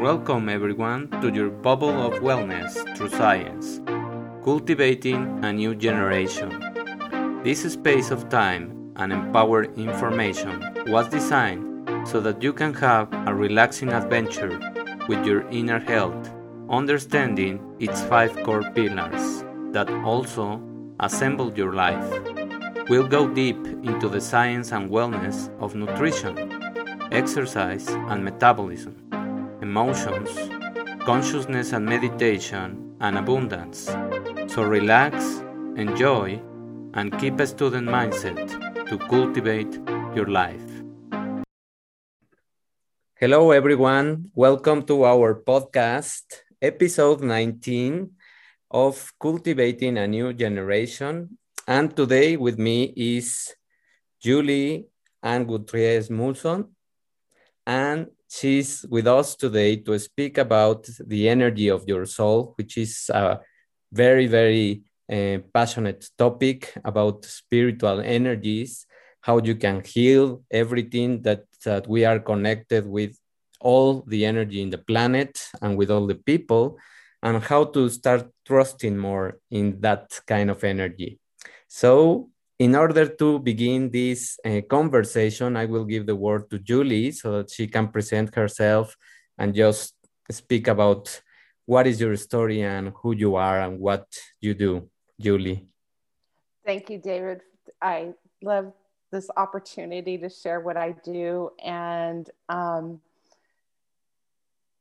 Welcome everyone to your bubble of wellness through science, cultivating a new generation. This space of time and empowered information was designed so that you can have a relaxing adventure with your inner health, understanding its five core pillars that also assemble your life. We'll go deep into the science and wellness of nutrition, exercise and metabolism, emotions, consciousness and meditation, and abundance. So relax, enjoy, and keep a student mindset to cultivate your life. Hello, everyone. Welcome to our podcast, episode 19 of Cultivating a New Generation and today with me is Julie Ann Gutierrez Mulson. And she's with us today to speak about the energy of your soul, which is a very, very uh, passionate topic about spiritual energies, how you can heal everything that, that we are connected with all the energy in the planet and with all the people, and how to start trusting more in that kind of energy. So in order to begin this uh, conversation, I will give the word to Julie so that she can present herself and just speak about what is your story and who you are and what you do. Julie. Thank you, David. I love this opportunity to share what I do, and um,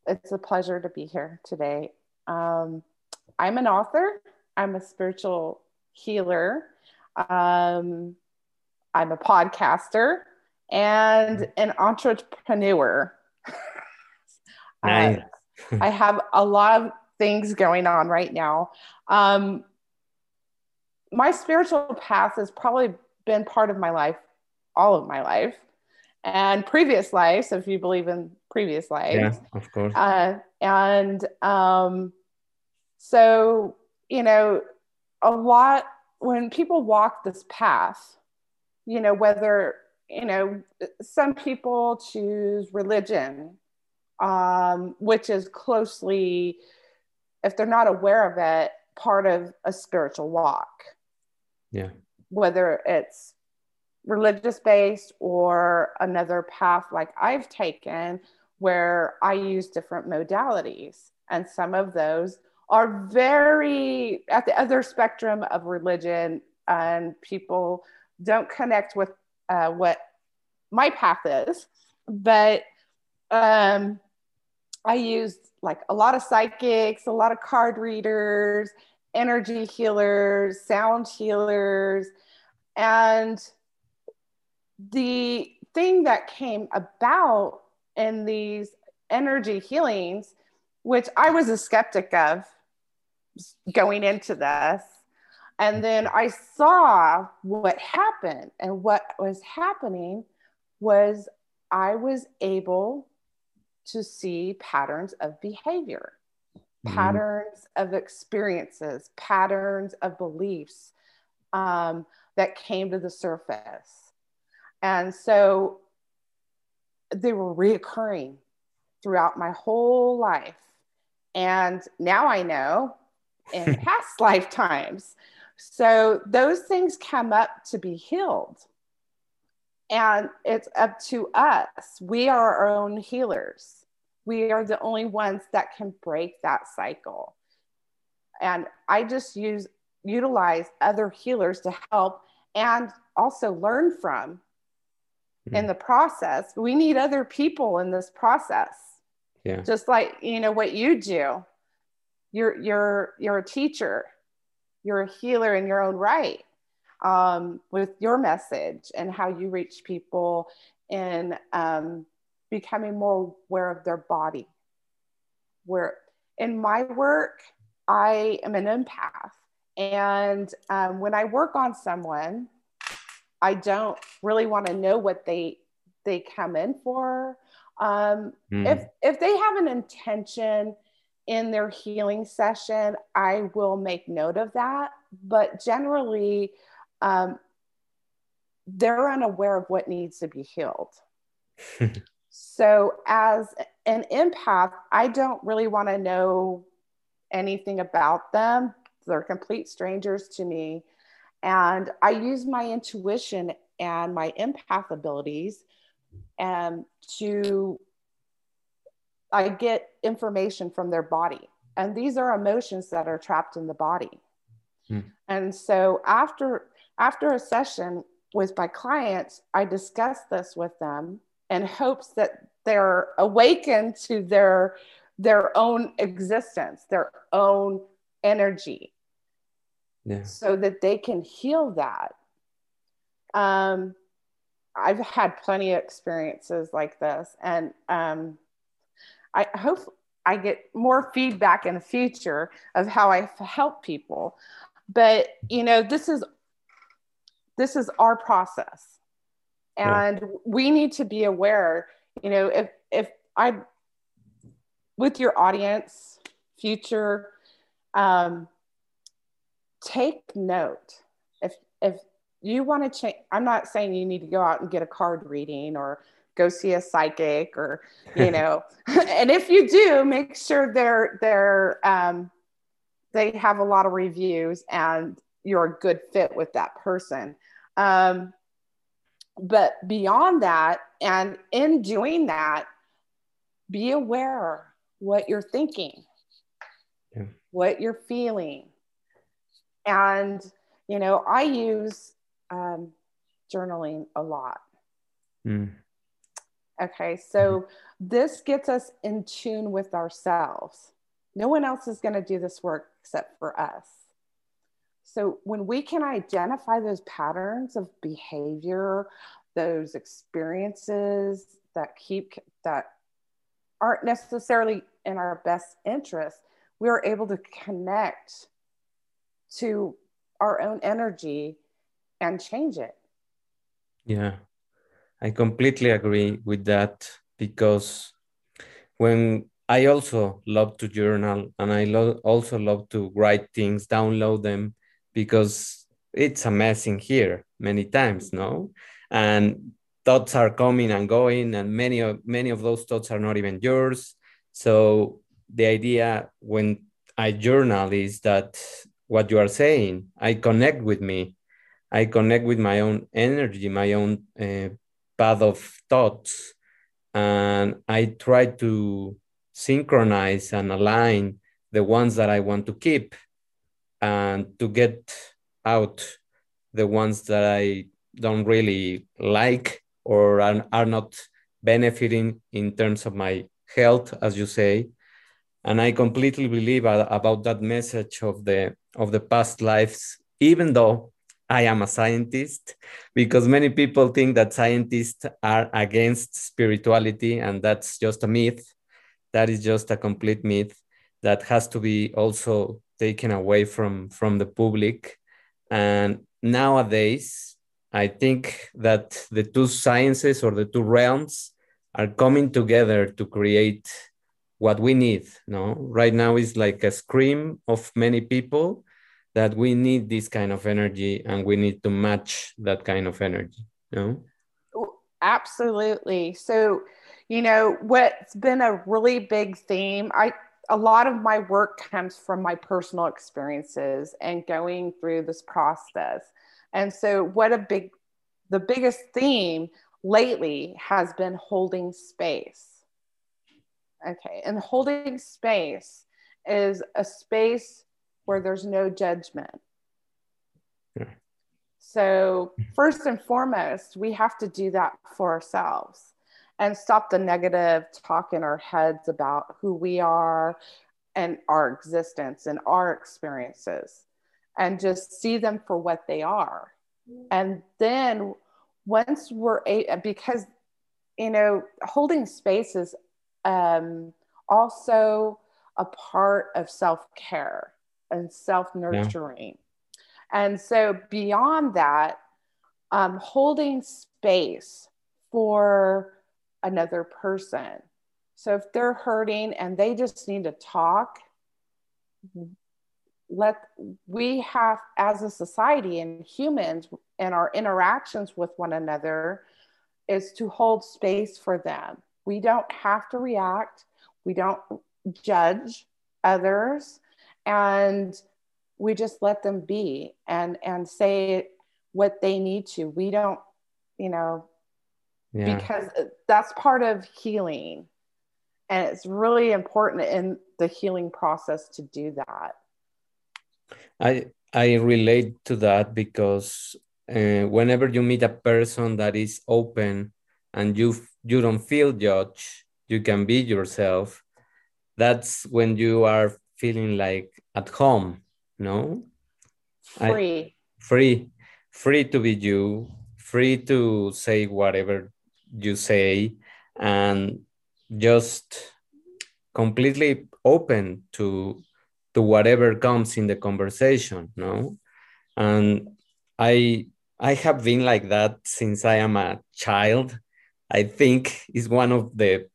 it's a pleasure to be here today. Um, I'm an author, I'm a spiritual healer um, I'm a podcaster and an entrepreneur. Nice. uh, I have a lot of things going on right now. Um, my spiritual path has probably been part of my life, all of my life, and previous lives, if you believe in previous lives. Yeah, of course. Uh, and um, so, you know, a lot when people walk this path, you know, whether, you know, some people choose religion, um, which is closely, if they're not aware of it, part of a spiritual walk. Yeah. Whether it's religious based or another path like I've taken where I use different modalities. And some of those are very at the other spectrum of religion and people don't connect with uh, what my path is but um, i used like a lot of psychics a lot of card readers energy healers sound healers and the thing that came about in these energy healings which i was a skeptic of going into this. And then I saw what happened, and what was happening was I was able to see patterns of behavior, mm-hmm. patterns of experiences, patterns of beliefs um, that came to the surface. And so they were reoccurring throughout my whole life. And now I know in past lifetimes. So those things come up to be healed. And it's up to us. We are our own healers. We are the only ones that can break that cycle. And I just use utilize other healers to help and also learn from mm-hmm. in the process. We need other people in this process. Yeah. Just like you know what you do you're you're you're a teacher you're a healer in your own right um, with your message and how you reach people in um, becoming more aware of their body where in my work i am an empath and um, when i work on someone i don't really want to know what they they come in for um, mm. if if they have an intention in their healing session, I will make note of that. But generally, um, they're unaware of what needs to be healed. so, as an empath, I don't really want to know anything about them. They're complete strangers to me. And I use my intuition and my empath abilities and um, to I get information from their body. And these are emotions that are trapped in the body. Hmm. And so after after a session with my clients, I discuss this with them in hopes that they're awakened to their their own existence, their own energy. Yeah. So that they can heal that. Um, I've had plenty of experiences like this, and um, I hope I get more feedback in the future of how I help people. But you know, this is this is our process, and yeah. we need to be aware. You know, if if I with your audience, future, um, take note. If if you want to change, I'm not saying you need to go out and get a card reading or go see a psychic or you know and if you do make sure they're they're um, they have a lot of reviews and you're a good fit with that person um, but beyond that and in doing that be aware what you're thinking yeah. what you're feeling and you know i use um, journaling a lot mm. Okay, so mm-hmm. this gets us in tune with ourselves. No one else is going to do this work except for us. So when we can identify those patterns of behavior, those experiences that keep that aren't necessarily in our best interest, we are able to connect to our own energy and change it. Yeah. I completely agree with that because when I also love to journal and I lo- also love to write things, download them because it's a mess in here many times, no? And thoughts are coming and going, and many of many of those thoughts are not even yours. So the idea when I journal is that what you are saying, I connect with me, I connect with my own energy, my own uh, path of thoughts and i try to synchronize and align the ones that i want to keep and to get out the ones that i don't really like or are, are not benefiting in terms of my health as you say. And i completely believe about that message of the of the past lives even though I am a scientist because many people think that scientists are against spirituality, and that's just a myth. That is just a complete myth that has to be also taken away from from the public. And nowadays, I think that the two sciences or the two realms are coming together to create what we need. No, right now is like a scream of many people that we need this kind of energy and we need to match that kind of energy know? absolutely. So you know what's been a really big theme i a lot of my work comes from my personal experiences and going through this process. And so what a big the biggest theme lately has been holding space. Okay and holding space is a space where there's no judgment. Yeah. So, first and foremost, we have to do that for ourselves and stop the negative talk in our heads about who we are and our existence and our experiences and just see them for what they are. And then once we're a, because you know holding space is um, also a part of self-care and self nurturing. Yeah. And so, beyond that, um, holding space for another person. So, if they're hurting and they just need to talk, let we have as a society and humans and our interactions with one another is to hold space for them We don't have to react. We don't judge others. And we just let them be and and say what they need to. We don't, you know, yeah. because that's part of healing. And it's really important in the healing process to do that. I I relate to that because uh, whenever you meet a person that is open and you you don't feel judged, you can be yourself. That's when you are feeling like at home, no? Free. I, free, free to be you, free to say whatever you say, and just completely open to to whatever comes in the conversation no and i i have been like that since i am a child i think is one of the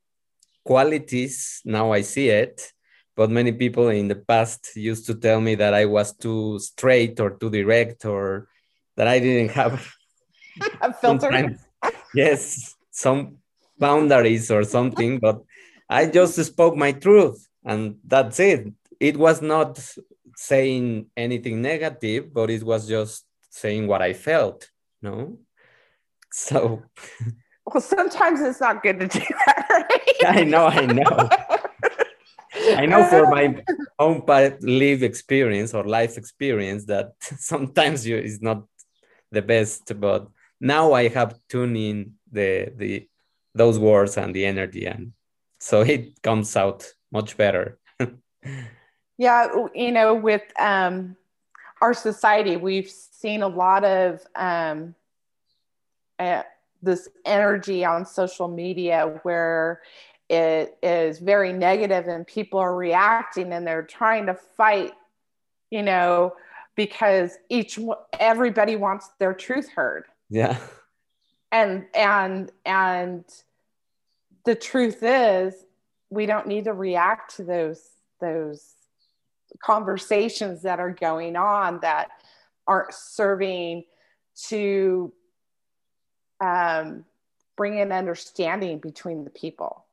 qualities now i see it but many people in the past used to tell me that i was too straight or too direct or that i didn't have a filter yes some boundaries or something but i just spoke my truth and that's it it was not saying anything negative, but it was just saying what I felt. No, so. Well, sometimes it's not good to do that, right? I know, I know. I know for my own live experience or life experience that sometimes you is not the best, but now I have tuned in the the those words and the energy, and so it comes out much better. Yeah, you know, with um, our society, we've seen a lot of um, uh, this energy on social media where it is very negative and people are reacting and they're trying to fight, you know, because each everybody wants their truth heard. Yeah. And and and the truth is we don't need to react to those those conversations that are going on that aren't serving to um, bring an understanding between the people.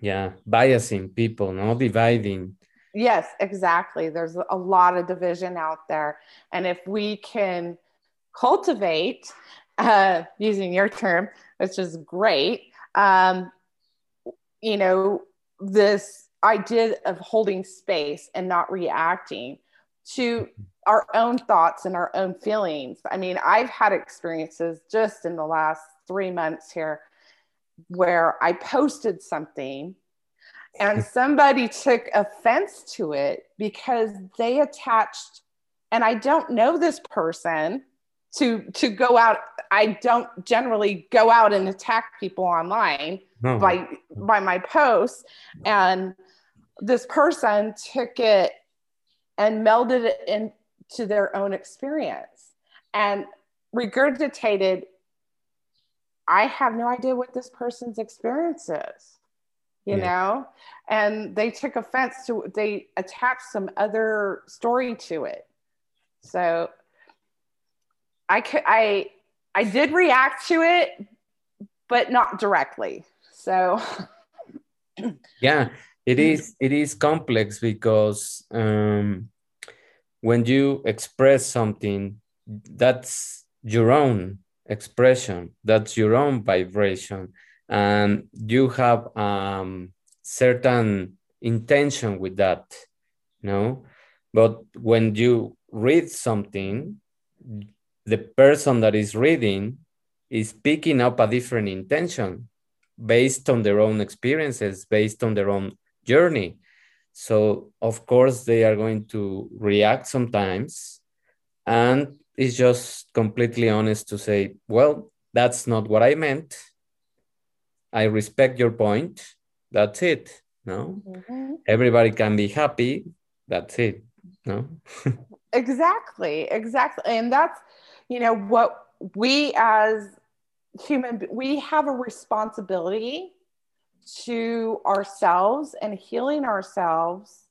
Yeah, biasing people, no dividing. Yes, exactly. There's a lot of division out there. And if we can cultivate, uh, using your term, which is great, um, you know, this idea of holding space and not reacting to our own thoughts and our own feelings. I mean, I've had experiences just in the last three months here where I posted something and somebody took offense to it because they attached, and I don't know this person to to go out i don't generally go out and attack people online no. by by my posts and this person took it and melded it into their own experience and regurgitated i have no idea what this person's experience is you yeah. know? And they took offense to they attached some other story to it. So i could i i did react to it but not directly. So yeah it is it is complex because um, when you express something that's your own expression that's your own vibration and you have um, certain intention with that no but when you read something the person that is reading is picking up a different intention based on their own experiences based on their own journey. So, of course, they are going to react sometimes. And it's just completely honest to say, well, that's not what I meant. I respect your point. That's it. No, mm-hmm. everybody can be happy. That's it. No, exactly. Exactly. And that's, you know, what we as human, we have a responsibility to ourselves and healing ourselves,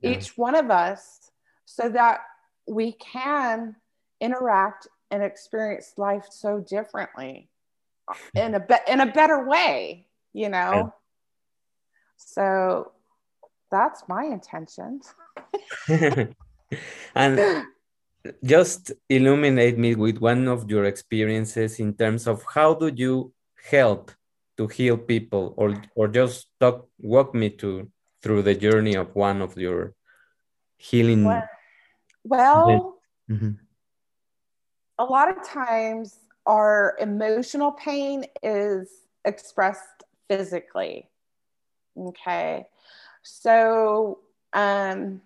yeah. each one of us, so that we can interact and experience life so differently. in a be- in a better way, you know. Yeah. So that's my intention. and just illuminate me with one of your experiences in terms of how do you help to heal people or or just talk walk me to through the journey of one of your healing well, well mm -hmm. A lot of times our emotional pain is expressed physically okay? So um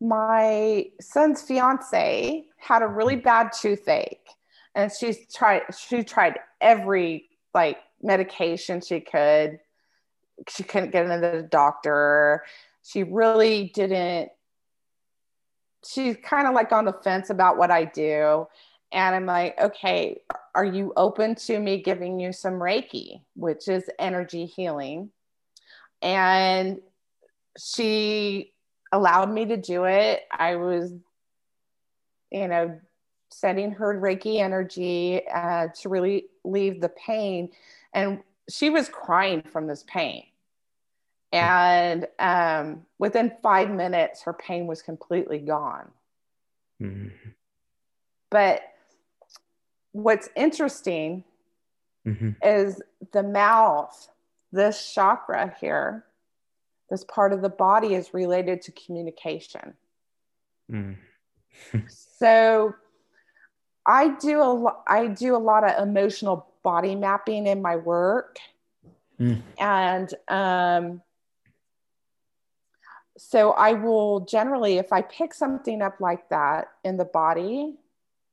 my son's fiance had a really bad toothache and she's tried she tried every like medication she could. She couldn't get into the doctor. She really didn't she's kind of like on the fence about what i do and i'm like okay are you open to me giving you some reiki which is energy healing and she allowed me to do it. I was, you know, sending her Reiki energy uh, to really leave the pain. And she was crying from this pain. And um, within five minutes, her pain was completely gone. Mm-hmm. But what's interesting mm-hmm. is the mouth, this chakra here, this part of the body is related to communication. Mm. so I do a lot I do a lot of emotional body mapping in my work. Mm. And um, so I will generally, if I pick something up like that in the body,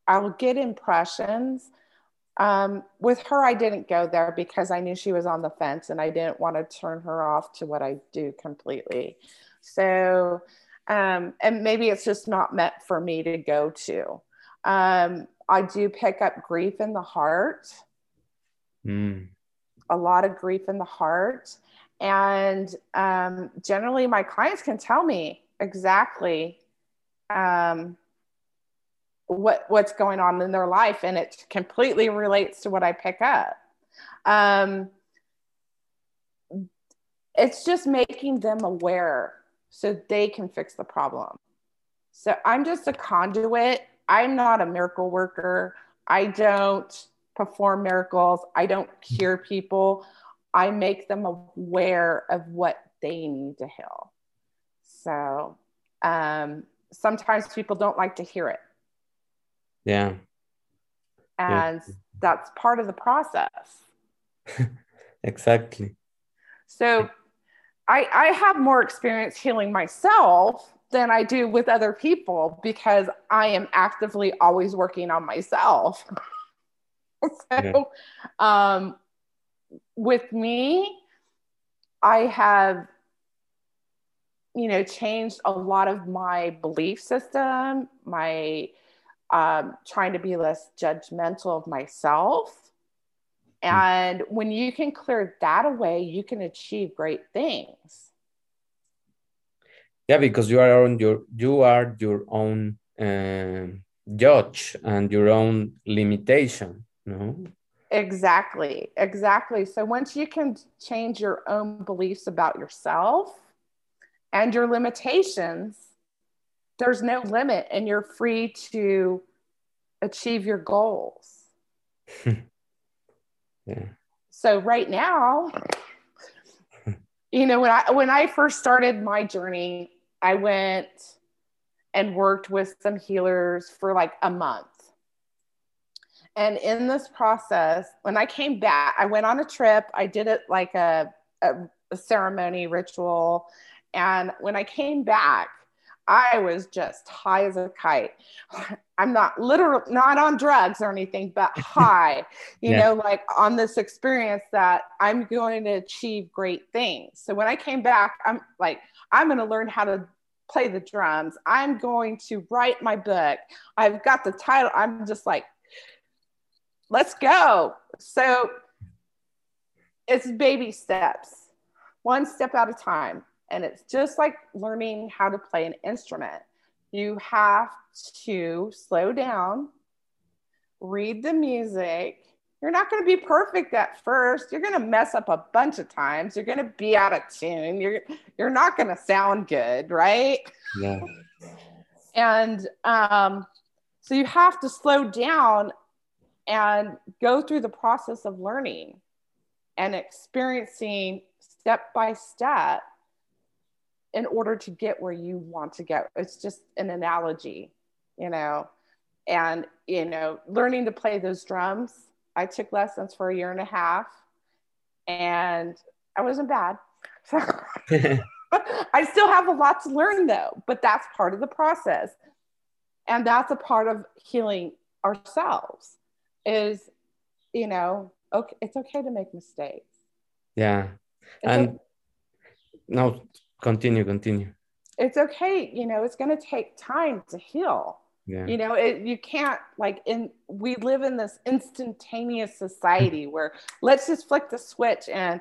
I will get impressions um, with her, I didn't go there because I knew she was on the fence and I didn't want to turn her off to what I do completely. So, um, and maybe it's just not meant for me to go to. Um, I do pick up grief in the heart, mm. a lot of grief in the heart. And um, generally, my clients can tell me exactly um, what what's going on in their life and it completely relates to what i pick up. Um, it's just making them aware so they can fix the problem. So i'm just a conduit. I'm not a miracle worker. I don't perform miracles. I don't cure people i make them aware of what they need to heal so um, sometimes people don't like to hear it yeah. And yeah. that's part of the process. exactly. So I, I have more experience healing myself than I do with other people because I am actively always working on myself. so yeah. um, with me, I have you know changed a lot of my belief system my um, trying to be less judgmental of myself. Hmm. And when you can clear that away, you can achieve great things. Yeah, because you are on your you are your own uh, judge and your own limitation. No. Exactly. Exactly. So once you can change your own beliefs about yourself and your limitations, there's no limit and you're free to achieve your goals. yeah. So right now, you know, when I when I first started my journey, I went and worked with some healers for like a month. And in this process, when I came back, I went on a trip. I did it like a, a, a ceremony ritual. And when I came back, I was just high as a kite. I'm not literal, not on drugs or anything, but high, you yeah. know, like on this experience that I'm going to achieve great things. So when I came back, I'm like, I'm going to learn how to play the drums. I'm going to write my book. I've got the title. I'm just like, let's go. So it's baby steps, one step at a time. And it's just like learning how to play an instrument. You have to slow down, read the music, you're not going to be perfect at first. You're going to mess up a bunch of times. You're going to be out of tune. You're you're not going to sound good, right? Yeah. And um, so you have to slow down and go through the process of learning and experiencing step by step in order to get where you want to go. It's just an analogy, you know. And, you know, learning to play those drums, I took lessons for a year and a half and I wasn't bad. I still have a lot to learn though, but that's part of the process. And that's a part of healing ourselves is, you know, okay, it's okay to make mistakes. Yeah. It's and okay. no, continue, continue. it's okay you know it's going to take time to heal Yeah. you know it, you can't like in we live in this instantaneous society where let's just flick the switch and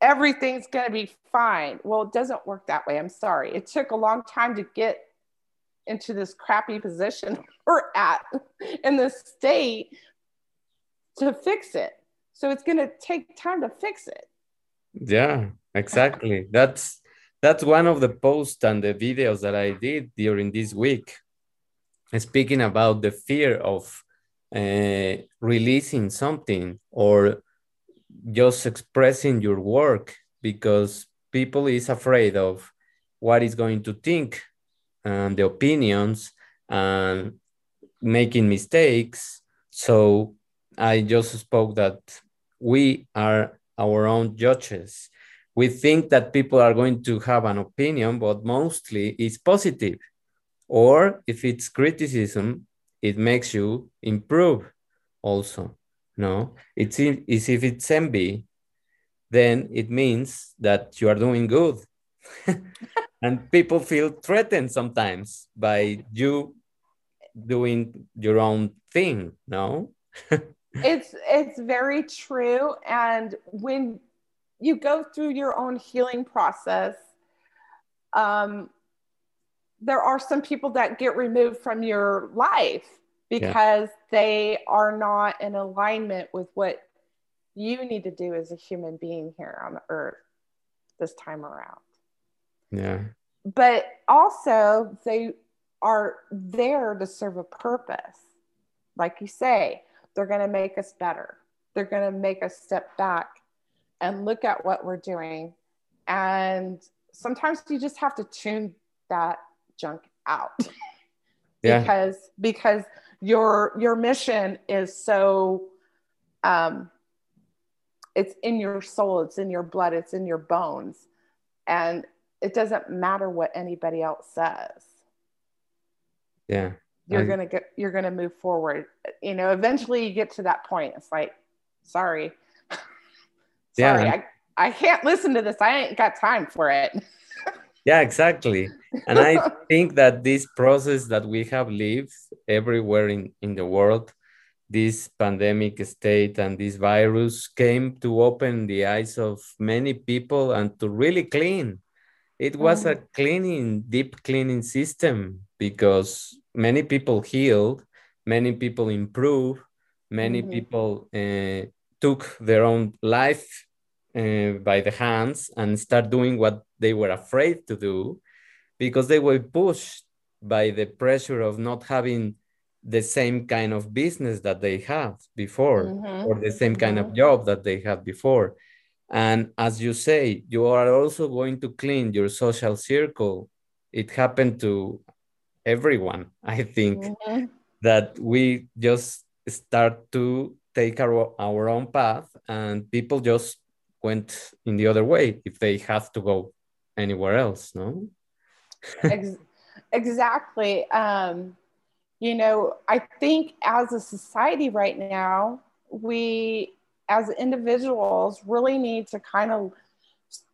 everything's going to be fine well it doesn't work that way i'm sorry it took a long time to get into this crappy position we're at in this state to fix it so it's going to take time to fix it Yeah, exactly. That's that's one of the posts and the videos that I did during this week. Speaking about the fear of uh, releasing something or just expressing your work because people is afraid of what is going to think and the opinions and making mistakes. So I just spoke that we are our own judges. We think that people are going to have an opinion, but mostly it's positive. Or if it's criticism, it makes you improve also. No, it's, it's if it's envy, then it means that you are doing good. and people feel threatened sometimes by you doing your own thing, no? it's it's very true. And when you go through your own healing process um, there are some people that get removed from your life because they are not in alignment with what you need to do as a human being here on the earth this time around. Yeah. but also they are there to serve a purpose. Like you say they're going to make us better they're going to make us step back and look at what we're doing and sometimes you just have to tune that junk out Yeah. because because your your mission is so um it's in your soul it's in your blood it's in your bones and it doesn't matter what anybody else says Yeah. You're I- gonna get you're gonna move forward you know eventually you get to that point it's like sorry Yeah. sorry I, I can't listen to this i ain't got time for it Yeah, exactly. And I think that this process that we have lived everywhere in, in the world, this pandemic state and this virus came to open the eyes of many people and to really clean. It was a mm. cleaning, deep cleaning system because many people healed, many people improved, many Mhm. people uh, took their own life uh, by the hands and start doing what they were afraid to do because they were pushed by the pressure of not having the same kind of business that they had before Mhm. or the same kind of job that they had before and as you say you are also going to clean your social circle it happened to everyone i think that we just start to take our, our own path and people just went in the other way if they have to go anywhere else no Ex- exactly. Um, you know, I think as a society right now, we as individuals really need to kind of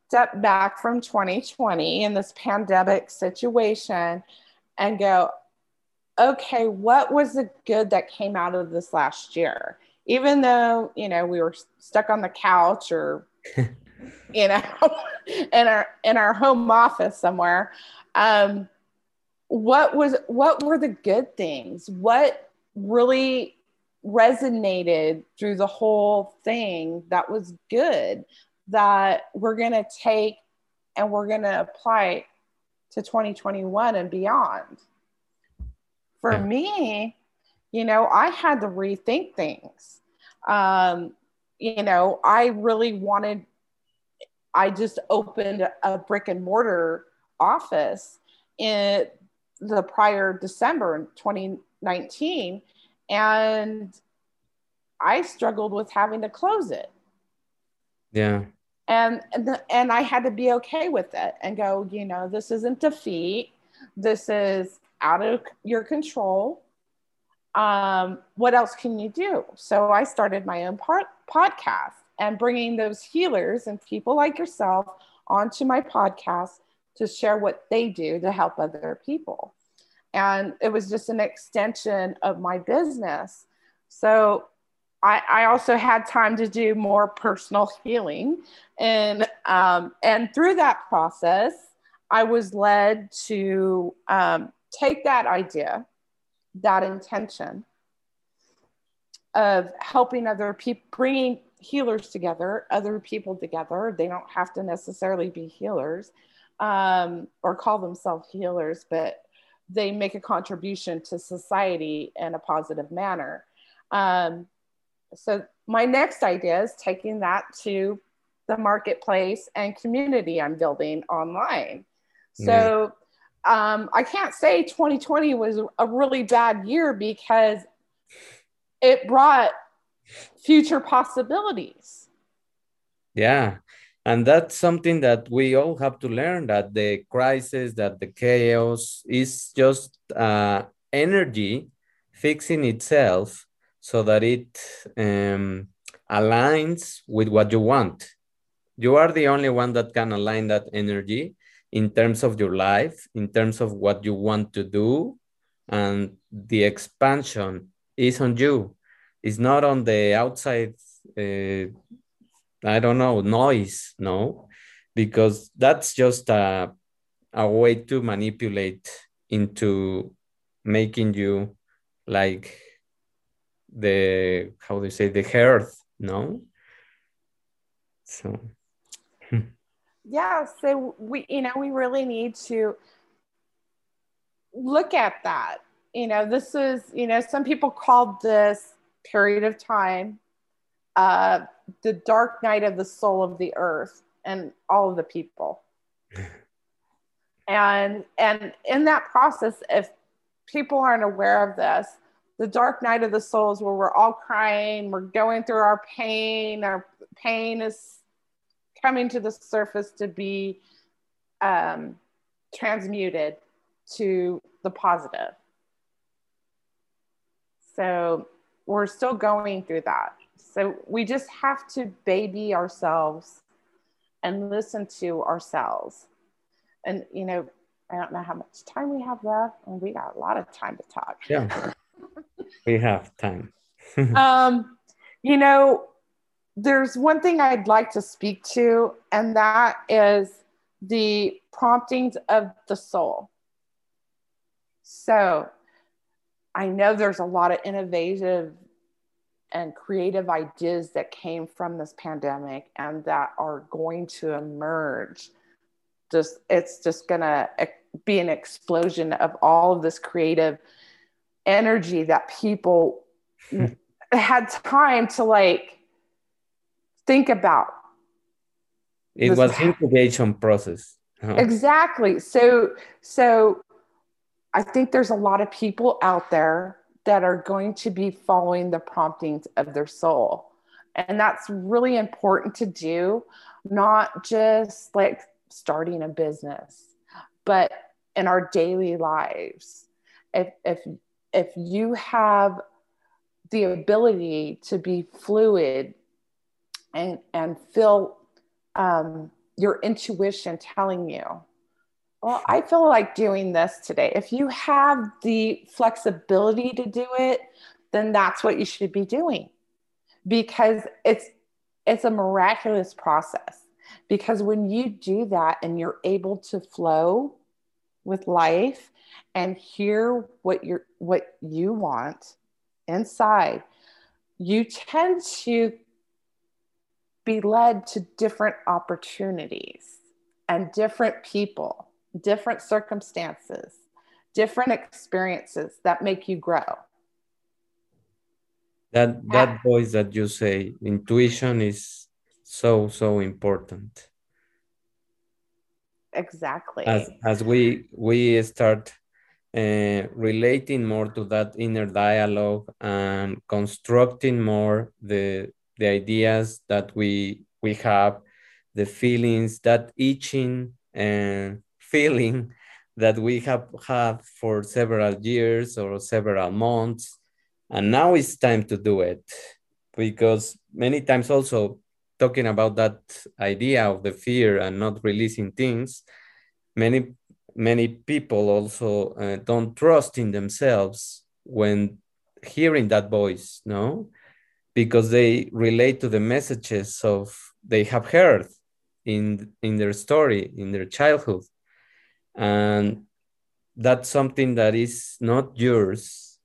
step back from 2020 in this pandemic situation and go, okay, what was the good that came out of this last year? Even though, you know, we were stuck on the couch or, you know, in our in our home office somewhere. Um, what was what were the good things? What really resonated through the whole thing that was good that we're going to take and we're going to apply to 2021 and beyond. For yeah. me, you know, I had to rethink things. Um, you know, I really wanted, I just opened a brick and mortar office in the prior December 2019. And I struggled with having to close it. Yeah and and, i had to be okay with it and go you know this isn't defeat. This is out of your control. Um, what else can you do? So i started my own part, podcast and bringing those healers and people like yourself onto my podcast to share what they do to help other people. And it was just an extension of my business. So I, I also had time to do more personal healing. And, um, and through that process, I was led to um, take that idea, that intention of helping other people, bringing healers together, other people together. They don't have to necessarily be healers um, or call themselves healers, but they make a contribution to society in a positive manner. Um, so my next idea is taking that to the marketplace and community I'm building online. So um, I can't say 2020 was a really bad year because it brought future possibilities. Yeah. And that's something that we all have to learn that the crisis, that the chaos is just uh, energy fixing itself so that it um, aligns with what you want. You are the only one that can align that energy in terms of your life, in terms of what you want to do, and the expansion is on you. It's not on the outside, uh, I don't know, noise, no, because that's just a, a way to manipulate into making you like the how do you say the hearth no? So yeah so we you know we really need to look at that. You know this is you know some people called this period of time uh the dark night of the soul of the earth and all of the people. And and in that process if people aren't aware of this the dark night of the souls where we're all crying, we're going through our pain, our pain is coming to the surface to be um, transmuted to the positive. So we're still going through that. So we just have to baby ourselves and listen to ourselves. And, you know, I don't know how much time we have left, and we got a lot of time to talk. Yeah we have time. um, you know, there's one thing I'd like to speak to, and that is the promptings of the soul. So I know there's a lot of innovative and creative ideas that came from this pandemic and that are going to emerge. Just it's just gonna be an explosion of all of this creative energy that people had time to like think about. It this was incubation process huh? exactly. So so i think there's a lot of people out there that are going to be following the promptings of their soul. And that's really important to do not just like starting a business but in our daily lives. If if if you have the ability to be fluid and and feel um, your intuition telling you well i feel like doing this today. If you have the flexibility to do it then that's what you should be doing. Because it's it's a miraculous process. Because when you do that and you're able to flow with life and hear what you're what you want inside you tend to be led to different opportunities and different people, different circumstances, different experiences that make you grow. That that voice that you say, intuition is so so important. Exactly. As as we we start uh, relating more to that inner dialogue and constructing more the the ideas that we we have the feelings that itching and feeling that we have had for several years or several months. And now it's time to do it because many times also talking about that idea of the fear and not releasing things many many people also uh, don't trust in themselves when hearing that voice no? Because they relate to the messages of they have heard in in their story in their childhood. And that's something that is not yours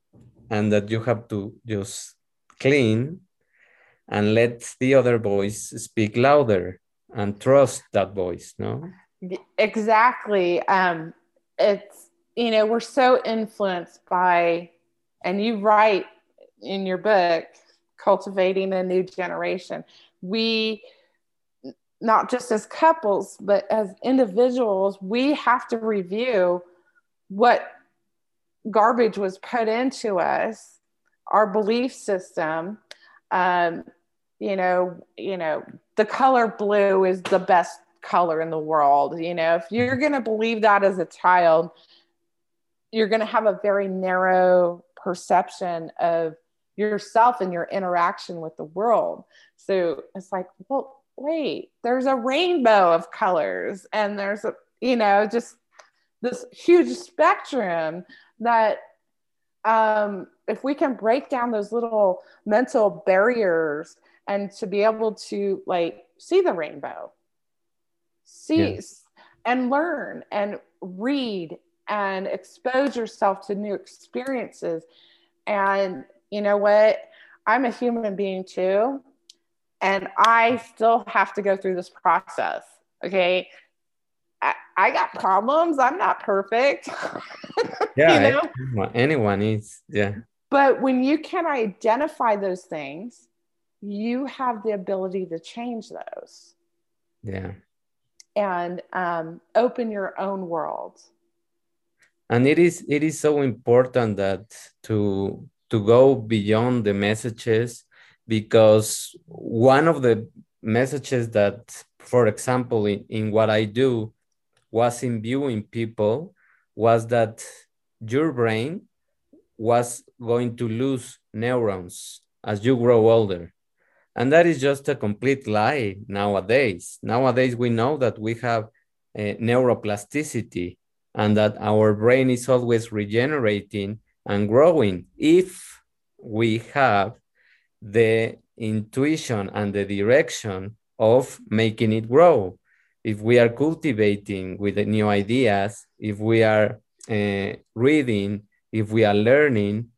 and that you have to just clean and let the other voice speak louder and trust that voice no exactly. Um it's you know we're so influenced by and you write in your book cultivating a new generation. We not just as couples but as individuals we have to review what garbage was put into us our belief system um, you know you know the color blue is the best color in the world. You know, if you're going to believe that as a child, you're going to have a very narrow perception of yourself and your interaction with the world. So it's like, well, wait, there's a rainbow of colors and there's a, you know, just this huge spectrum that um, if we can break down those little mental barriers and to be able to like see the rainbow cease yeah. and learn and read and expose yourself to new experiences. And you know what? I'm a human being too. And I still have to go through this process. Okay. I, I got problems. I'm not perfect. yeah. you know? Anyone is. Yeah. But when you can identify those things, you have the ability to change those. Yeah and um, open your own world. And it is it is so important that to to go beyond the messages because one of the messages that for example in, in what i do was imbuing people was that your brain was going to lose neurons as you grow older and that is just a complete lie nowadays. Nowadays, we know that we have uh, neuroplasticity and that our brain is always regenerating and growing if we have the intuition and the direction of making it grow. If we are cultivating with new ideas, if we are uh, reading, if we are learning,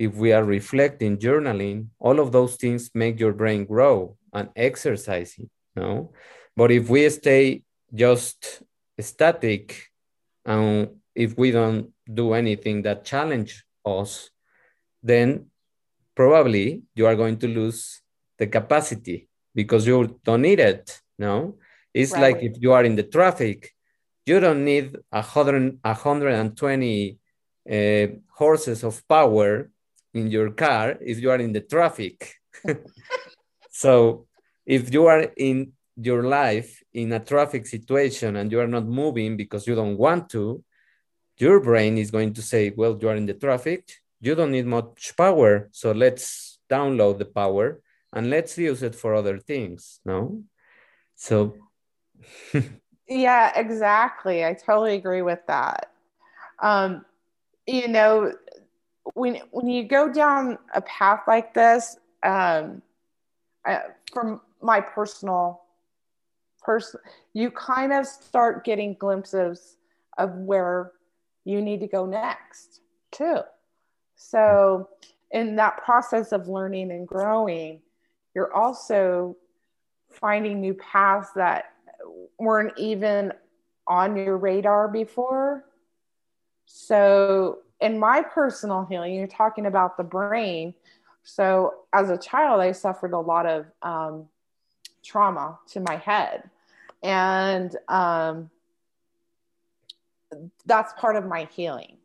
if we are reflecting, journaling, all of those things make your brain grow and exercising, no? But if we stay just static and if we don't do anything that challenge us, then probably you are going to lose the capacity because you don't need it, no? It's right. like if you are in the traffic, you don't need a hundred, 120 uh, horses of power in your car if you are in the traffic. so if you are in your life in a traffic situation and you are not moving because you don't want to, your brain is going to say, well, you are in the traffic, you don't need much power. So let's download the power and let's use it for other things. No? So yeah, exactly. I totally agree with that. Um, you know, when when you go down a path like this, um, I, from my personal person, you kind of start getting glimpses of where you need to go next too. So in that process of learning and growing, you're also finding new paths that weren't even on your radar before. So, in my personal healing, you're talking about the brain. So, as a child, I suffered a lot of um, trauma to my head. And um, that's part of my healing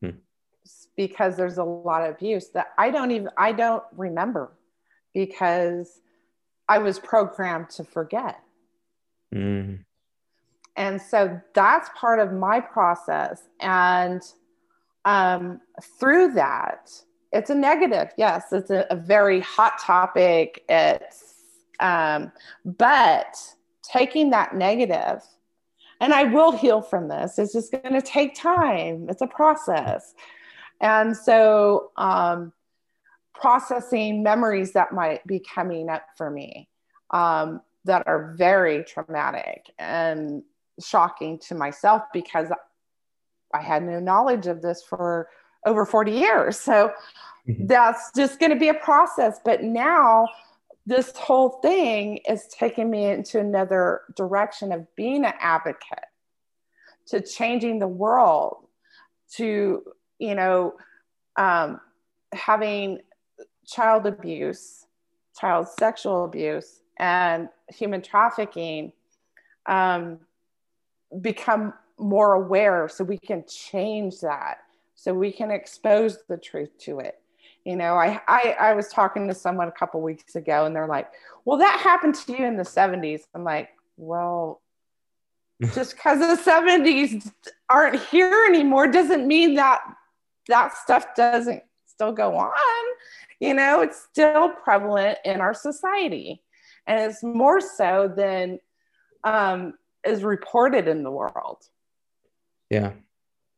hmm. because there's a lot of abuse that I don't even, I don't remember because I was programmed to forget. Mm. And so that's part of my process. And um, through that, it's a negative. Yes, it's a, a very hot topic. It's, um, but taking that negative, and I will heal from this, it's just going to take time. It's a process. And so, um, processing memories that might be coming up for me um, that are very traumatic and shocking to myself because I had no knowledge of this for over 40 years. So mm-hmm. that's just going to be a process. But now, this whole thing is taking me into another direction of being an advocate, to changing the world, to, you know, um, having child abuse, child sexual abuse, and human trafficking um, become more aware so we can change that so we can expose the truth to it. You know i i, I was talking to someone a couple weeks ago and they're like well that happened to you in the 70s i'm like well just because the 70s aren't here anymore doesn't mean that that stuff doesn't still go on. You know it's still prevalent in our society. And it's more so than um, is reported in the world. Yeah.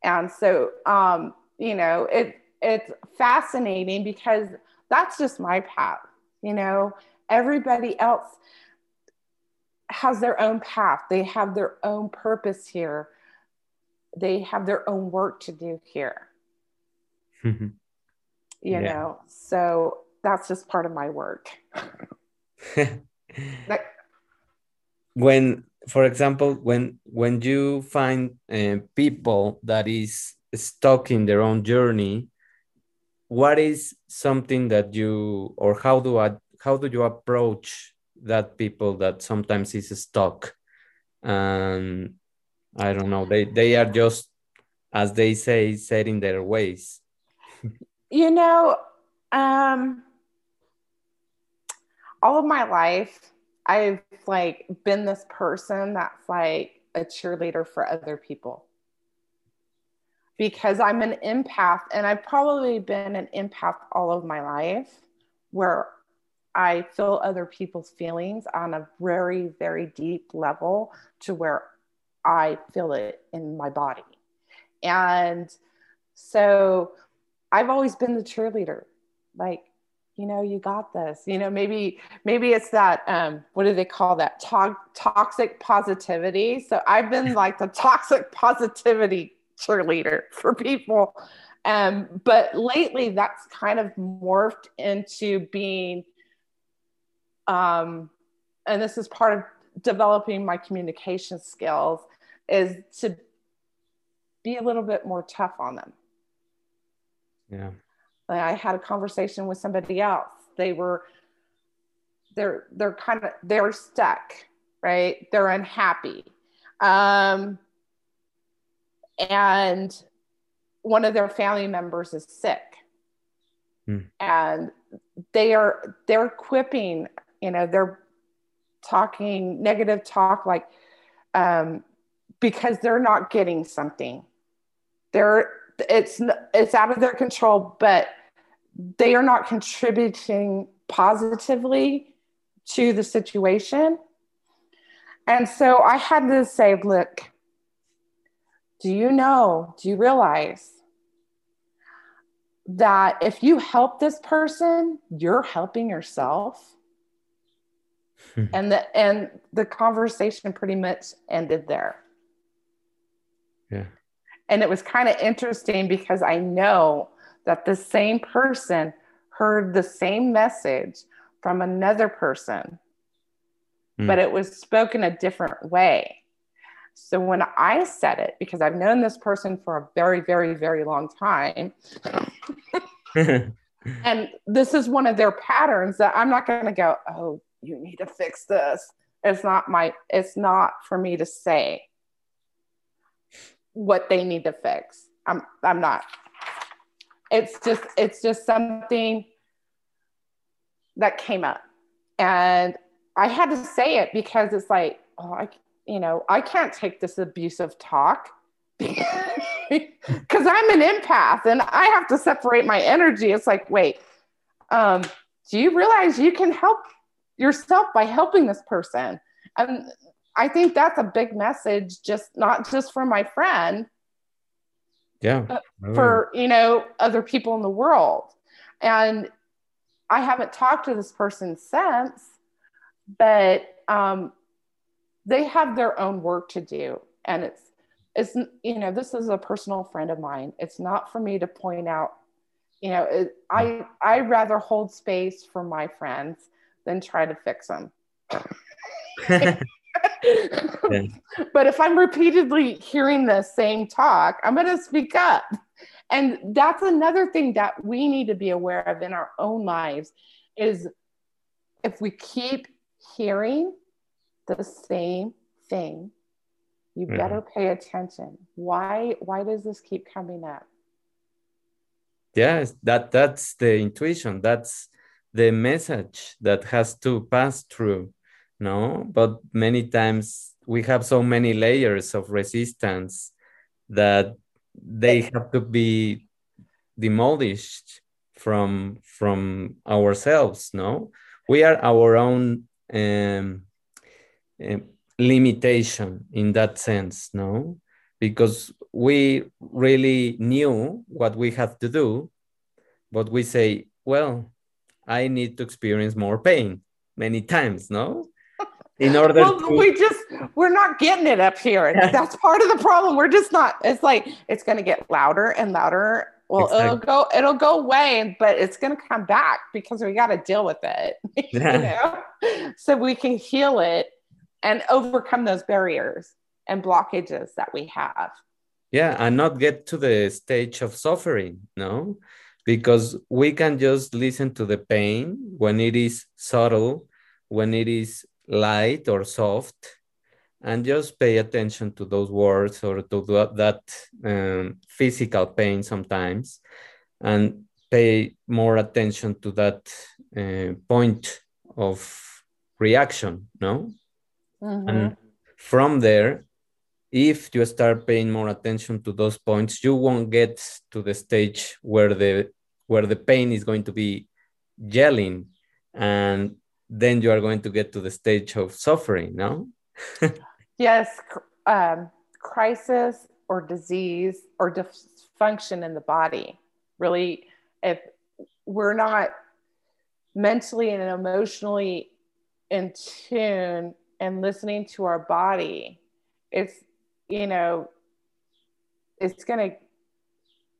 And so um, you know it it's fascinating because that's just my path you know? Everybody else has their own path. They have their own purpose here. They have their own work to do here. You yeah. know? So that's just part of my work. Like, when for example when when you find uh, people that is stuck in their own journey what is something that you or how do I, how do you approach that people that sometimes is stuck? And i don't know they they are just as they say set in their ways. You know um all of my life, I've like been this person that's like a cheerleader for other people because I'm an empath and I've probably been an empath all of my life where I feel other people's feelings on a very, very deep level to where I feel it in my body. And so I've always been the cheerleader. Like you know you got this. You know maybe maybe it's that um what do they call that? To- toxic positivity. So i've been like the toxic positivity cheerleader for people. Um but lately that's kind of morphed into being um and this is part of developing my communication skills is to be a little bit more tough on them. Yeah I had a conversation with somebody else. They were they're they're kind of they're stuck, right? They're unhappy. Um, and one of their family members is sick. Hmm. And they are they're quipping, you know, they're talking negative talk like um, because they're not getting something. They're it's it's out of their control, but they are not contributing positively to the situation. And so I had to say, look, do you know, do you realize that if you help this person, you're helping yourself? Hmm. and the and the conversation pretty much ended there. Yeah. And it was kind of interesting because I know that the same person heard the same message from another person, mm. but it was spoken a different way. So when I said it, because I've known this person for a very, very, very long time, and this is one of their patterns that I'm not going to go, oh, you need to fix this. It's not my, it's not for me to say what they need to fix. I'm, I'm not. It's just, it's just something that came up. And I had to say it because it's like, oh, I, you know, I can't take this abusive talk because I'm an empath and I have to separate my energy. It's like, wait, um, do you realize you can help yourself by helping this person? And I think that's a big message, just not just for my friend, yeah, for you know other people in the world. And I haven't talked to this person since, but um, they have their own work to do, and it's it's you know this is a personal friend of mine. It's not for me to point out. You know, it, I I rather hold space for my friends than try to fix them. But if I'm repeatedly hearing the same talk, I'm going to speak up. And that's another thing that we need to be aware of in our own lives is if we keep hearing the same thing, you mm-hmm. better pay attention. Why why does this keep coming up? Yes, that that's the intuition. That's the message that has to pass through. No, but many times we have so many layers of resistance that they have to be demolished from from ourselves no? We are our own um, um, limitation in that sense no? Because we really knew what we had to do but we say well i need to experience more pain many times no in order well, to... we just we're not getting it up here. That's part of the problem. We're just not it's like it's going to get louder and louder. Well exactly. it'll go it'll go away but it's going to come back because we got to deal with it you know? So we can heal it and overcome those barriers and blockages that we have. Yeah and not get to the stage of suffering no? Because we can just listen to the pain when it is subtle when it is light or soft and just pay attention to those words or to that um, physical pain sometimes and pay more attention to that uh, point of reaction no mm-hmm. and from there if you start paying more attention to those points you won't get to the stage where the where the pain is going to be yelling and then you are going to get to the stage of suffering no? Yes um, crisis or disease or dysfunction in the body. Really if we're not mentally and emotionally in tune and listening to our body it's you know it's going to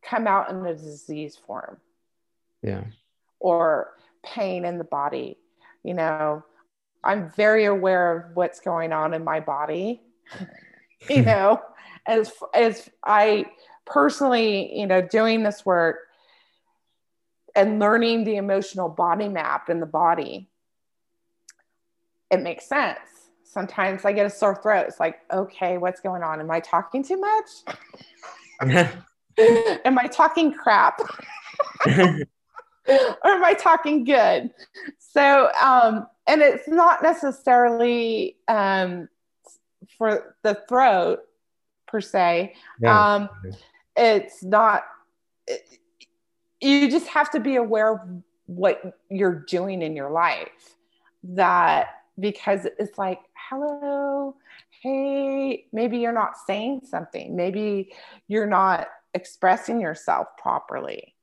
come out in a disease form. Yeah. Or pain in the body you know, I'm very aware of what's going on in my body, you know, as as I personally, you know, doing this work and learning the emotional body map in the body, it makes sense. Sometimes I get a sore throat. It's like, okay, what's going on? Am I talking too much? Am I talking crap? or am I talking good? So, um, and it's not necessarily um, for the throat per se. Yeah. Um, it's not, it, you just have to be aware of what you're doing in your life. That because it's like, hello, hey, maybe you're not saying something, maybe you're not expressing yourself properly.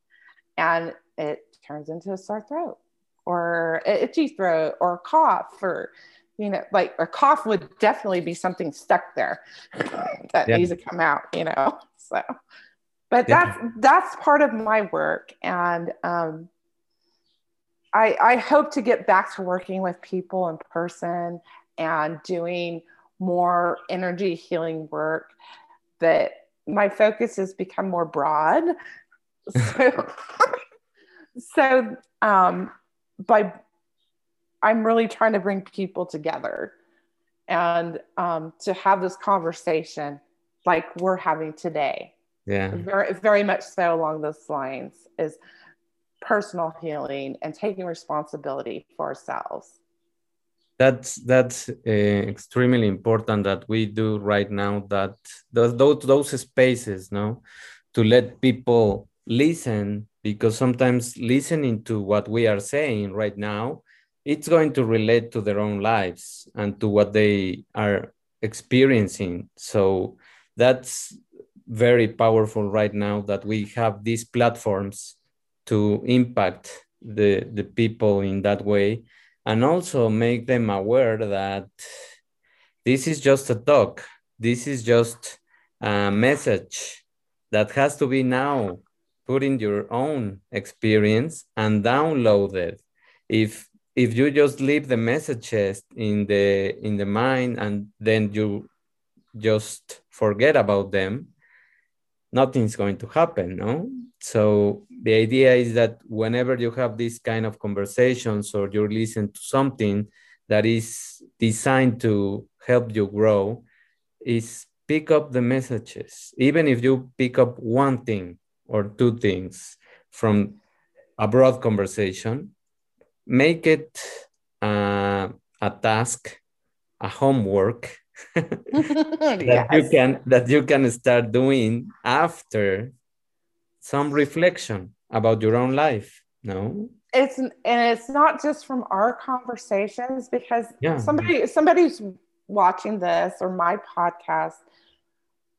And it turns into a sore throat or itchy throat or cough or you know like a cough would definitely be something stuck there that yeah. needs to come out you know so. But that's that's part of my work and um, I, I hope to get back to working with people in person and doing more energy healing work but my focus has become more broad. So, so um, by i'm really trying to bring people together and um, to have this conversation like we're having today. Yeah. Very very much so along those lines is personal healing and taking responsibility for ourselves. That's that's uh, extremely important that we do right now that those, those those spaces no to let people listen because sometimes listening to what we are saying right now it's going to relate to their own lives and to what they are experiencing. So that's very powerful right now that we have these platforms to impact the the people in that way and also make them aware that this is just a talk. This is just a message that has to be now put in your own experience and download it. if if you just leave the messages in the in the mind and then you just forget about them nothing's going to happen no so the idea is that whenever you have these kind of conversations or you listen to something that is designed to help you grow is pick up the messages even if you pick up one thing or two things from a broad conversation make it uh, a task a homework that yes. you can that you can start doing after some reflection about your own life no it's and it's not just from our conversations because yeah. somebody somebody's watching this or my podcast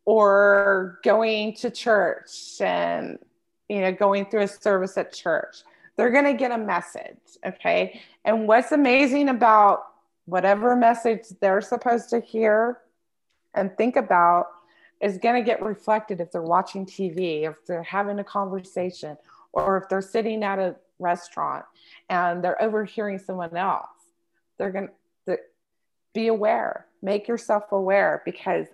or going to church and you know going through a service at church they're going to get a message okay and what's amazing about whatever message they're supposed to hear and think about is going to get reflected if they're watching TV, if they're having a conversation, or if they're sitting at a restaurant and they're overhearing someone else. They're going to be aware, make yourself aware because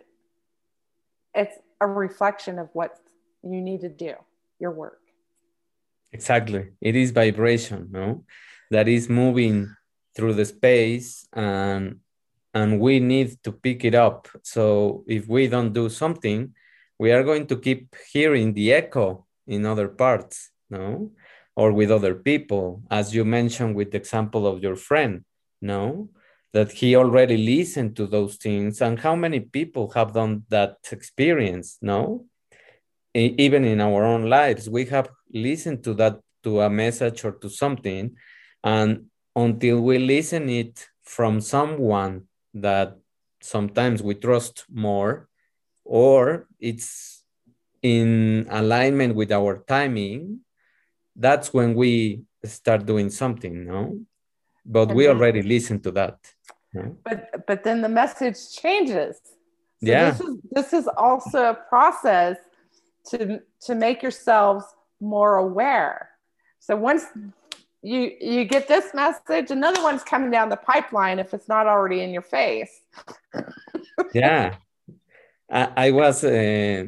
it's a reflection of what you need to do, your work. Exactly. It is vibration, no? That is moving through the space and and we need to pick it up. So if we don't do something, we are going to keep hearing the echo in other parts, no? Or with other people, as you mentioned with the example of your friend, no? That he already listened to those things. And how many people have done that experience, no? Even in our own lives, we have listened to that, to a message or to something. And until we listen it from someone that sometimes we trust more or it's in alignment with our timing that's when we start doing something no but we already listen to that but but then the message changes. So yeah. this is, this is also a process to to make yourselves more aware. So once you you get this message another one's coming down the pipeline if it's not already in your face. Yeah. I, I, was uh,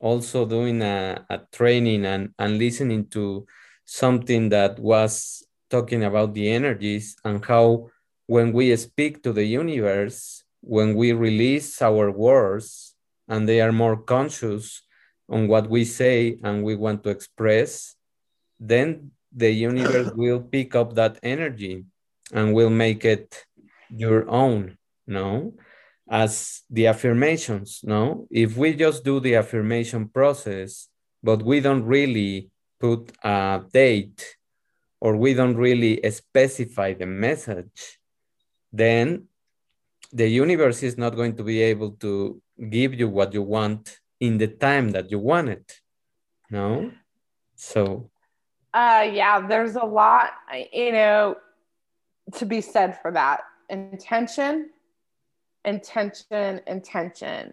also doing a, a training and, and listening to something that was talking about the energies and how when we speak to the universe when we release our words and they are more conscious on what we say and we want to express then the universe will pick up that energy and will make it your own no? As the affirmations no? If we just do the affirmation process but we don't really put a date or we don't really specify the message then the universe is not going to be able to give you what you want in the time that you want it no so uh, yeah, there's a lot, you know, to be said for that. Intention, intention, intention.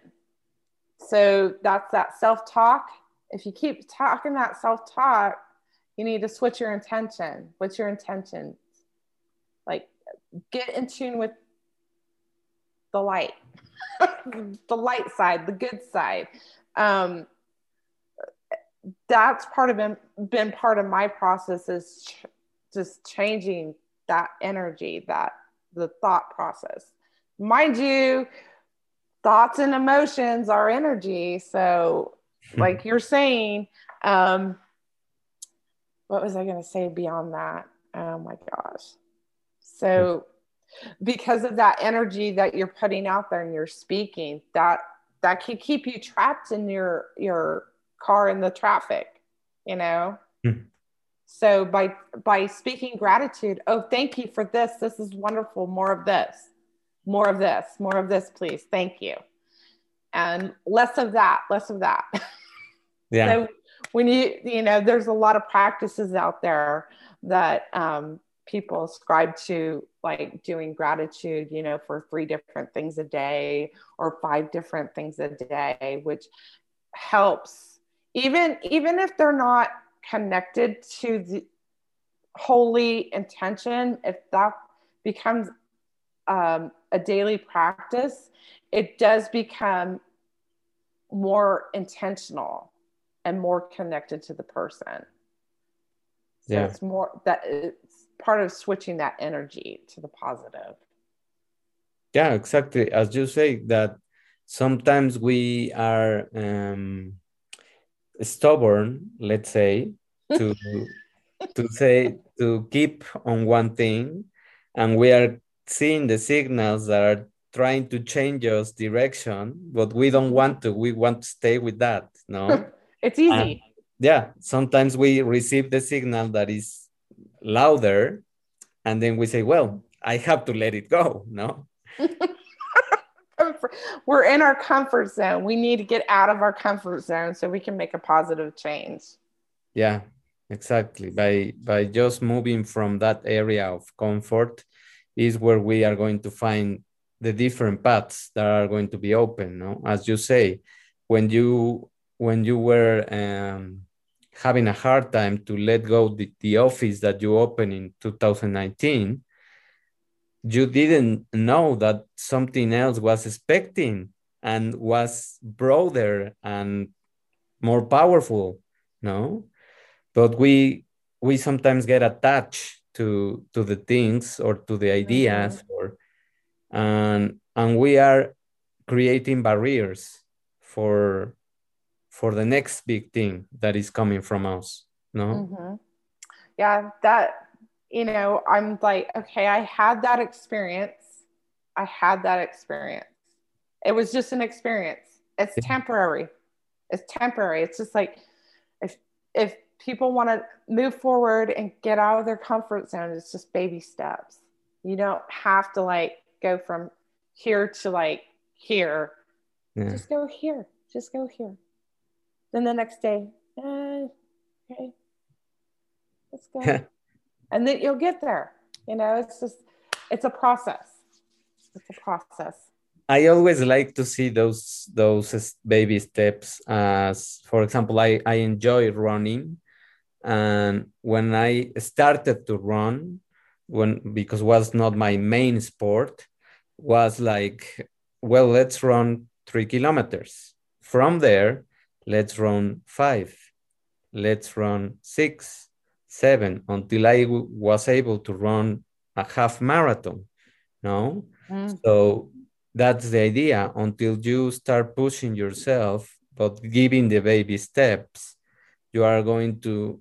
So that's that self talk if you keep talking that self talk, you need to switch your intention. What's your intention? Like, get in tune with the light, the light side, the good side. Um, that's part of been, been part of my process is ch- just changing that energy, that the thought process. Mind you, thoughts and emotions are energy. So, hmm. like you're saying, um, what was I going to say beyond that? Oh my gosh. So, because of that energy that you're putting out there and you're speaking, that that can keep you trapped in your your car in the traffic, you know. Mm. So by by speaking gratitude, oh, thank you for this. This is wonderful. More of this. More of this. More of this, please. Thank you. And less of that. Less of that. Yeah. so when you you know, there's a lot of practices out there that um, people ascribe to like doing gratitude you know for three different things a day or five different things a day which helps even even if they're not connected to the holy intention if that becomes um, a daily practice it does become more intentional and more connected to the person so yeah. it's more that part of switching that energy to the positive. Yeah exactly. As you say that sometimes we are um, stubborn let's say to to say to keep on one thing and we are seeing the signals that are trying to change us direction but we don't want to. We want to stay with that no? It's easy. And, yeah sometimes we receive the signal that is louder and then we say well i have to let it go no? We're in our comfort zone. We need to get out of our comfort zone so we can make a positive change. Yeah exactly. By by just moving from that area of comfort is where we are going to find the different paths that are going to be open no? As you say when you when you were um, having a hard time to let go the, the office that you opened in 2019 you didn't know that something else was expecting and was broader and more powerful no but we we sometimes get attached to to the things or to the ideas mm-hmm. or and and we are creating barriers for for the next big thing that is coming from us no? Mm-hmm. yeah that you know i'm like okay i had that experience. I had that experience. It was just an experience. It's temporary. It's temporary. It's just like if if people want to move forward and get out of their comfort zone it's just baby steps. You don't have to like go from here to like here. Yeah. just go here. Just go here then the next day, eh, okay, let's go. and then you'll get there. You know, it's just, it's a process. It's a process. I always like to see those those baby steps as for example I, I enjoy running and when I started to run when because was not my main sport was like well let's run 3 kilometers from there let's run five, let's run six, seven, until I was able to run a half marathon. No? Mm. So that's the idea until you start pushing yourself, but giving the baby steps, you are going to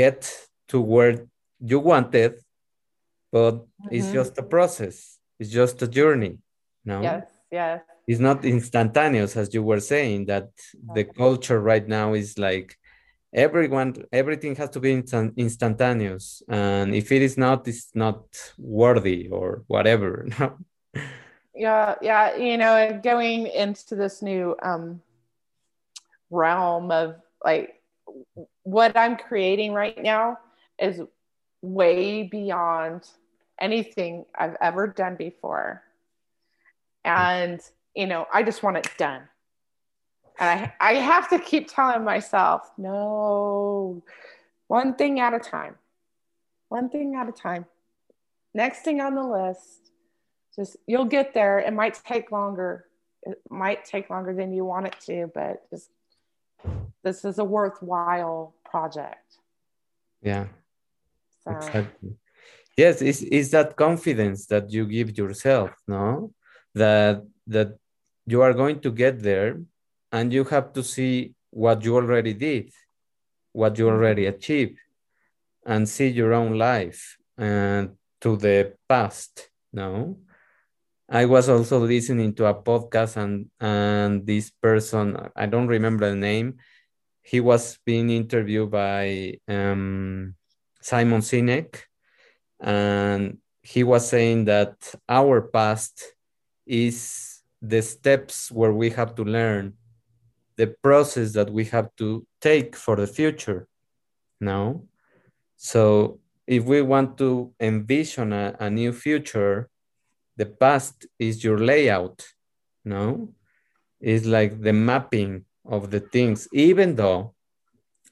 get to where you wanted, but mm-hmm. it's just a process, it's just a journey. No? Yes, yes it's not instantaneous as you were saying that the culture right now is like everyone everything has to be instant, instantaneous. And if it is not it's not worthy or whatever yeah yeah you know going into this new um realm of like what i'm creating right now is way beyond anything i've ever done before. And you know, I just want it done. And I, I have to keep telling myself, no, one thing at a time, one thing at a time. Next thing on the list, just you'll get there. It might take longer. It might take longer than you want it to, but just this is a worthwhile project. Yeah. So. Exactly. Yes, it's, it's that confidence that you give yourself, no? That that you are going to get there and you have to see what you already did, what you already achieved, and see your own life and to the past, no? I was also listening to a podcast and and this person, I don't remember the name, he was being interviewed by um, Simon Sinek, and he was saying that our past is the steps where we have to learn the process that we have to take for the future no? So if we want to envision a, a new future the past is your layout no? It's like the mapping of the things even though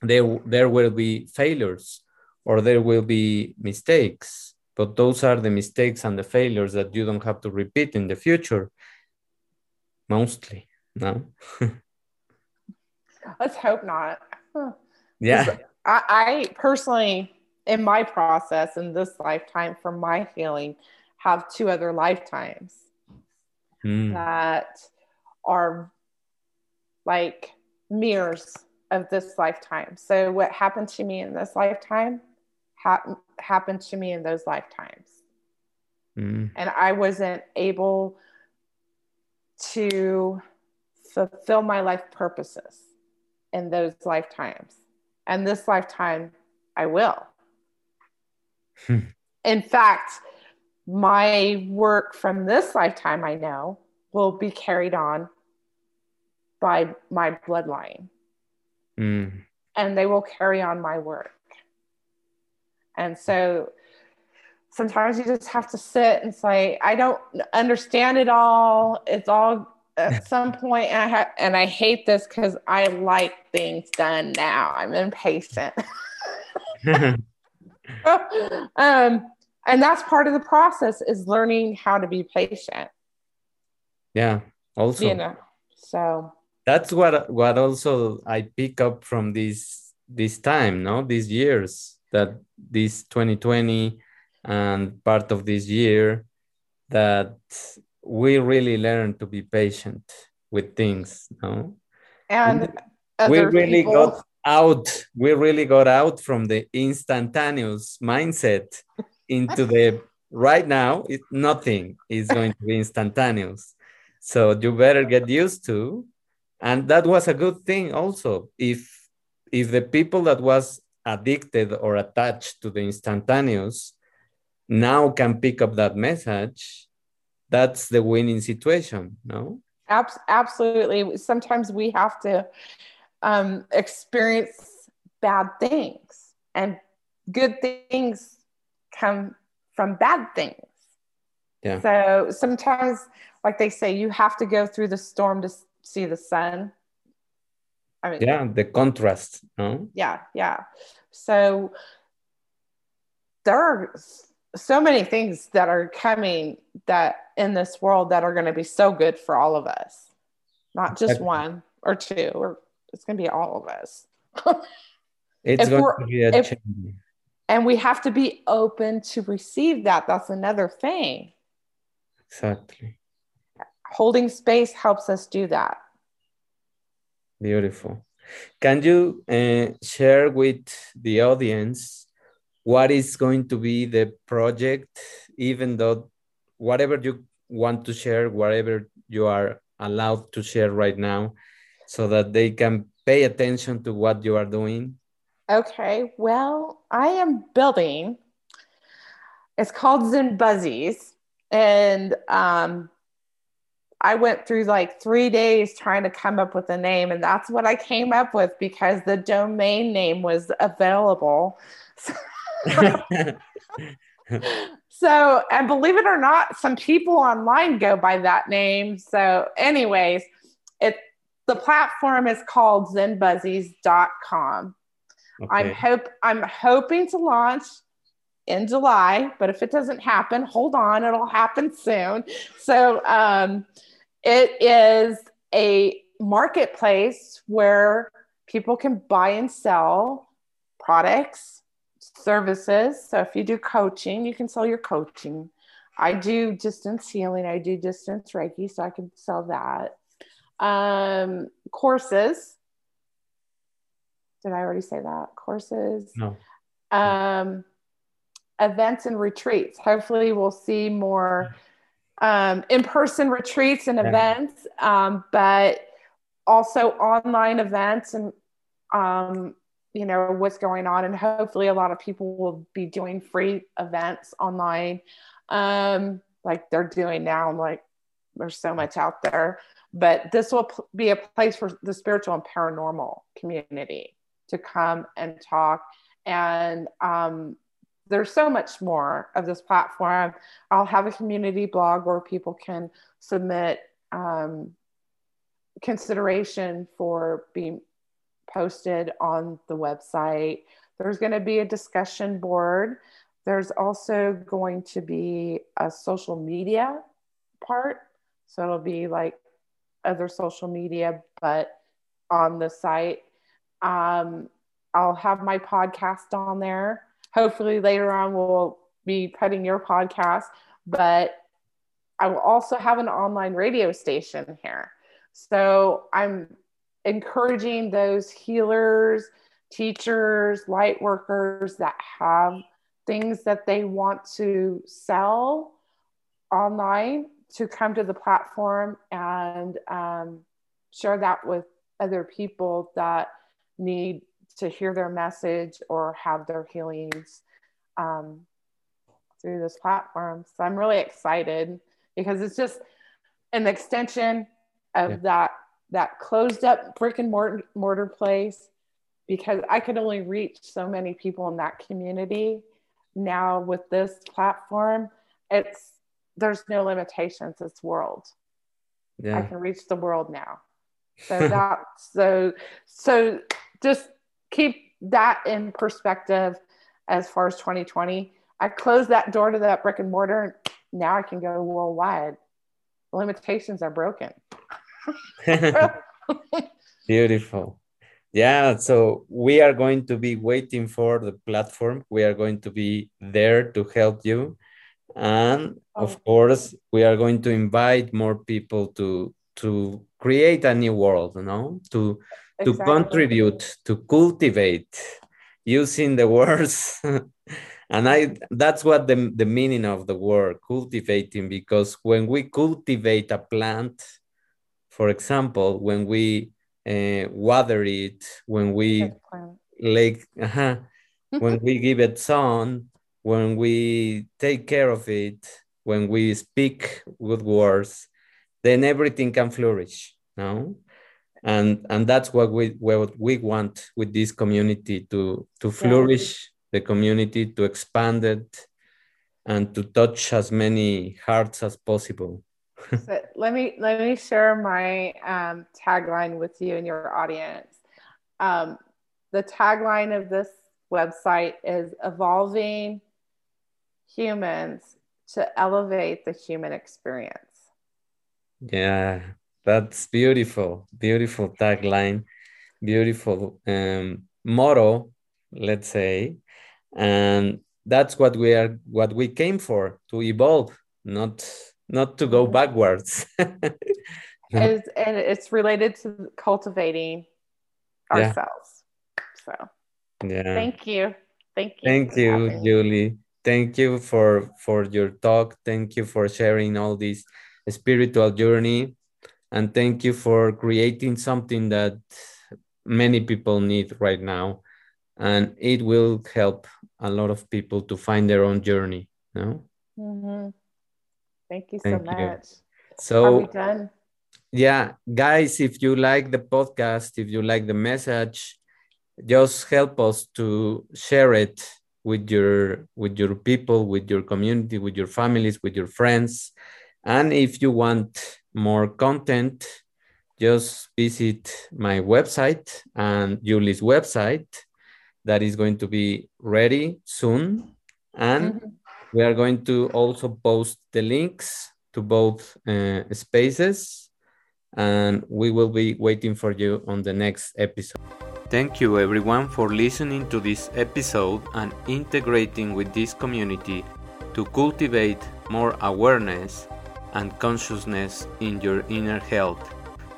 there there will be failures or there will be mistakes but those are the mistakes and the failures that you don't have to repeat in the future mostly no let's hope not yeah I, I personally in my process in this lifetime for my feeling have two other lifetimes mm. that are like mirrors of this lifetime. So, what happened to me in this lifetime ha- happened to me in those lifetimes. Mm. And I wasn't able to fulfill my life purposes in those lifetimes. And this lifetime, I will. Hmm. in fact, my work from this lifetime, I know, will be carried on by my bloodline. Mm. And they will carry on my work. And so sometimes you just have to sit and say, I don't understand it all. It's all at some point, and I, ha- and I hate this because I like things done now. I'm impatient. um, and that's part of the process is learning how to be patient yeah also you know so that's what what also i pick up from this this time no these years that this 2020 and part of this year that we really learned to be patient with things no? And we really people... got out we really got out from the instantaneous mindset into the right now it, nothing is going to be instantaneous. So you better get used to and that was a good thing also. If if the people that was addicted or attached to the instantaneous now can pick up that message that's the winning situation no absolutely sometimes we have to um, experience bad things and good things come from bad things. Yeah. So sometimes, like they say, you have to go through the storm to see the sun. I mean, yeah, the contrast. No? Yeah, yeah. So there are so many things that are coming that in this world that are going to be so good for all of us, not just one or two, or it's going to be all of us. it's going to be a if, change. and we have to be open to receive that. That's another thing. Exactly. Holding space helps us do that. Beautiful. Can you uh, share with the audience what is going to be the project even though whatever you want to share whatever you are allowed to share right now so that they can pay attention to what you are doing Okay, well, I am building. It's called Zen Buzzies, and um, I went through like three days trying to come up with a name, and that's what I came up with because the domain name was available. so, and believe it or not, some people online go by that name. So, anyways, it the platform is called zenbuzzies.com. Okay. I'm hope I'm hoping to launch in July, but if it doesn't happen, hold on, it'll happen soon. So um, it is a marketplace where people can buy and sell products, services. So if you do coaching, you can sell your coaching. I do distance healing, I do distance Reiki, so I can sell that. Um, courses. Did I already say that? Courses. No. Um, events and retreats. Hopefully, we'll see more um, in person retreats and events, um, but also online events and, um, you know, what's going on. And hopefully, a lot of people will be doing free events online um, like they're doing now. I'm Like, there's so much out there. But this will be a place for the spiritual and paranormal community to come and talk and um, there's so much more of this platform. I'll have a community blog where people can submit um, consideration for being posted on the website. There's going to be a discussion board. There's also going to be a social media part. So it'll be like other social media, but on the site. Um, I'll have my podcast on there hopefully later on we'll be putting your podcast, but I will also have an online radio station here. So I'm encouraging those healers, teachers, light workers that have things that they want to sell online to come to the platform and um, share that with other people that need to hear their message or have their healings um, through this platform. So I'm really excited because it's just an extension of yeah. that that closed up brick and mortar, mortar place because I could only reach so many people in that community. Now with this platform, it's there's no limitations. It's world. Yeah. I can reach the world now. So that so so just keep that in perspective as far as 2020. I closed that door to that brick and mortar. Now I can go worldwide. The limitations are broken. Beautiful. Yeah, so we are going to be waiting for the platform. We are going to be there to help you. And of oh. course, we are going to invite more people to to create a new world, you know, to to contribute to cultivate using the words and i that's what the, the meaning of the word cultivating because when we cultivate a plant for example when we uh, water it when we like uh-huh, when we give it sun when we take care of it when we speak good words then everything can flourish no? And and that's what we what we want with this community to to flourish yeah. the community to expand it and to touch as many hearts as possible so let me let me share my um, tagline with you and your audience. Um, the tagline of this website is evolving humans to elevate the human experience. Yeah that's beautiful, beautiful tagline, beautiful um, motto, let's say, and that's what we are, what we came for to evolve, not not to go backwards. it's, and it's related to cultivating ourselves. Yeah. So, yeah. Thank you. Thank you. Thank you, Julie. Thank you for for your talk. Thank you for sharing all this spiritual journey and thank you for creating something that many people need right now and it will help a lot of people to find their own journey no mm-hmm. Thank you thank so you. much so are we done yeah guys if you like the podcast if you like the message just help us to share it with your with your people with your community with your families with your friends and if you want more content, just visit my website and Julie's website that is going to be ready soon. And mm -hmm. We are going to also post the links to both uh, spaces and we will be waiting for you on the next episode. Thank you everyone for listening to this episode and integrating with this community to cultivate more awareness and consciousness in your inner health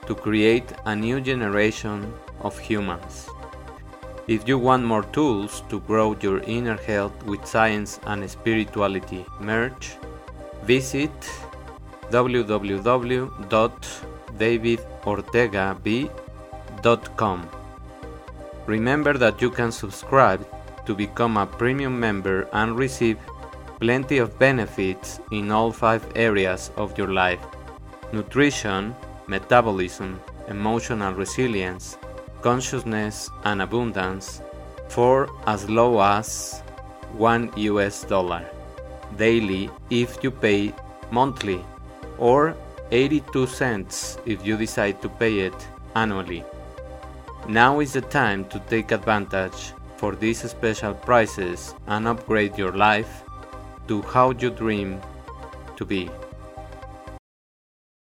to create a new generation of humans. If you want more tools to grow your inner health with science and spirituality merge, visit www.davidortegab.com. Remember that you can subscribe to become a premium member and receive plenty of benefits in all five areas of your life nutrition, metabolism, emotional resilience, consciousness, and abundance for as low as 1 US dollar daily if you pay monthly or 82 cents if you decide to pay it annually. Now is the time to take advantage for these special prices and upgrade your life to how you dream to be.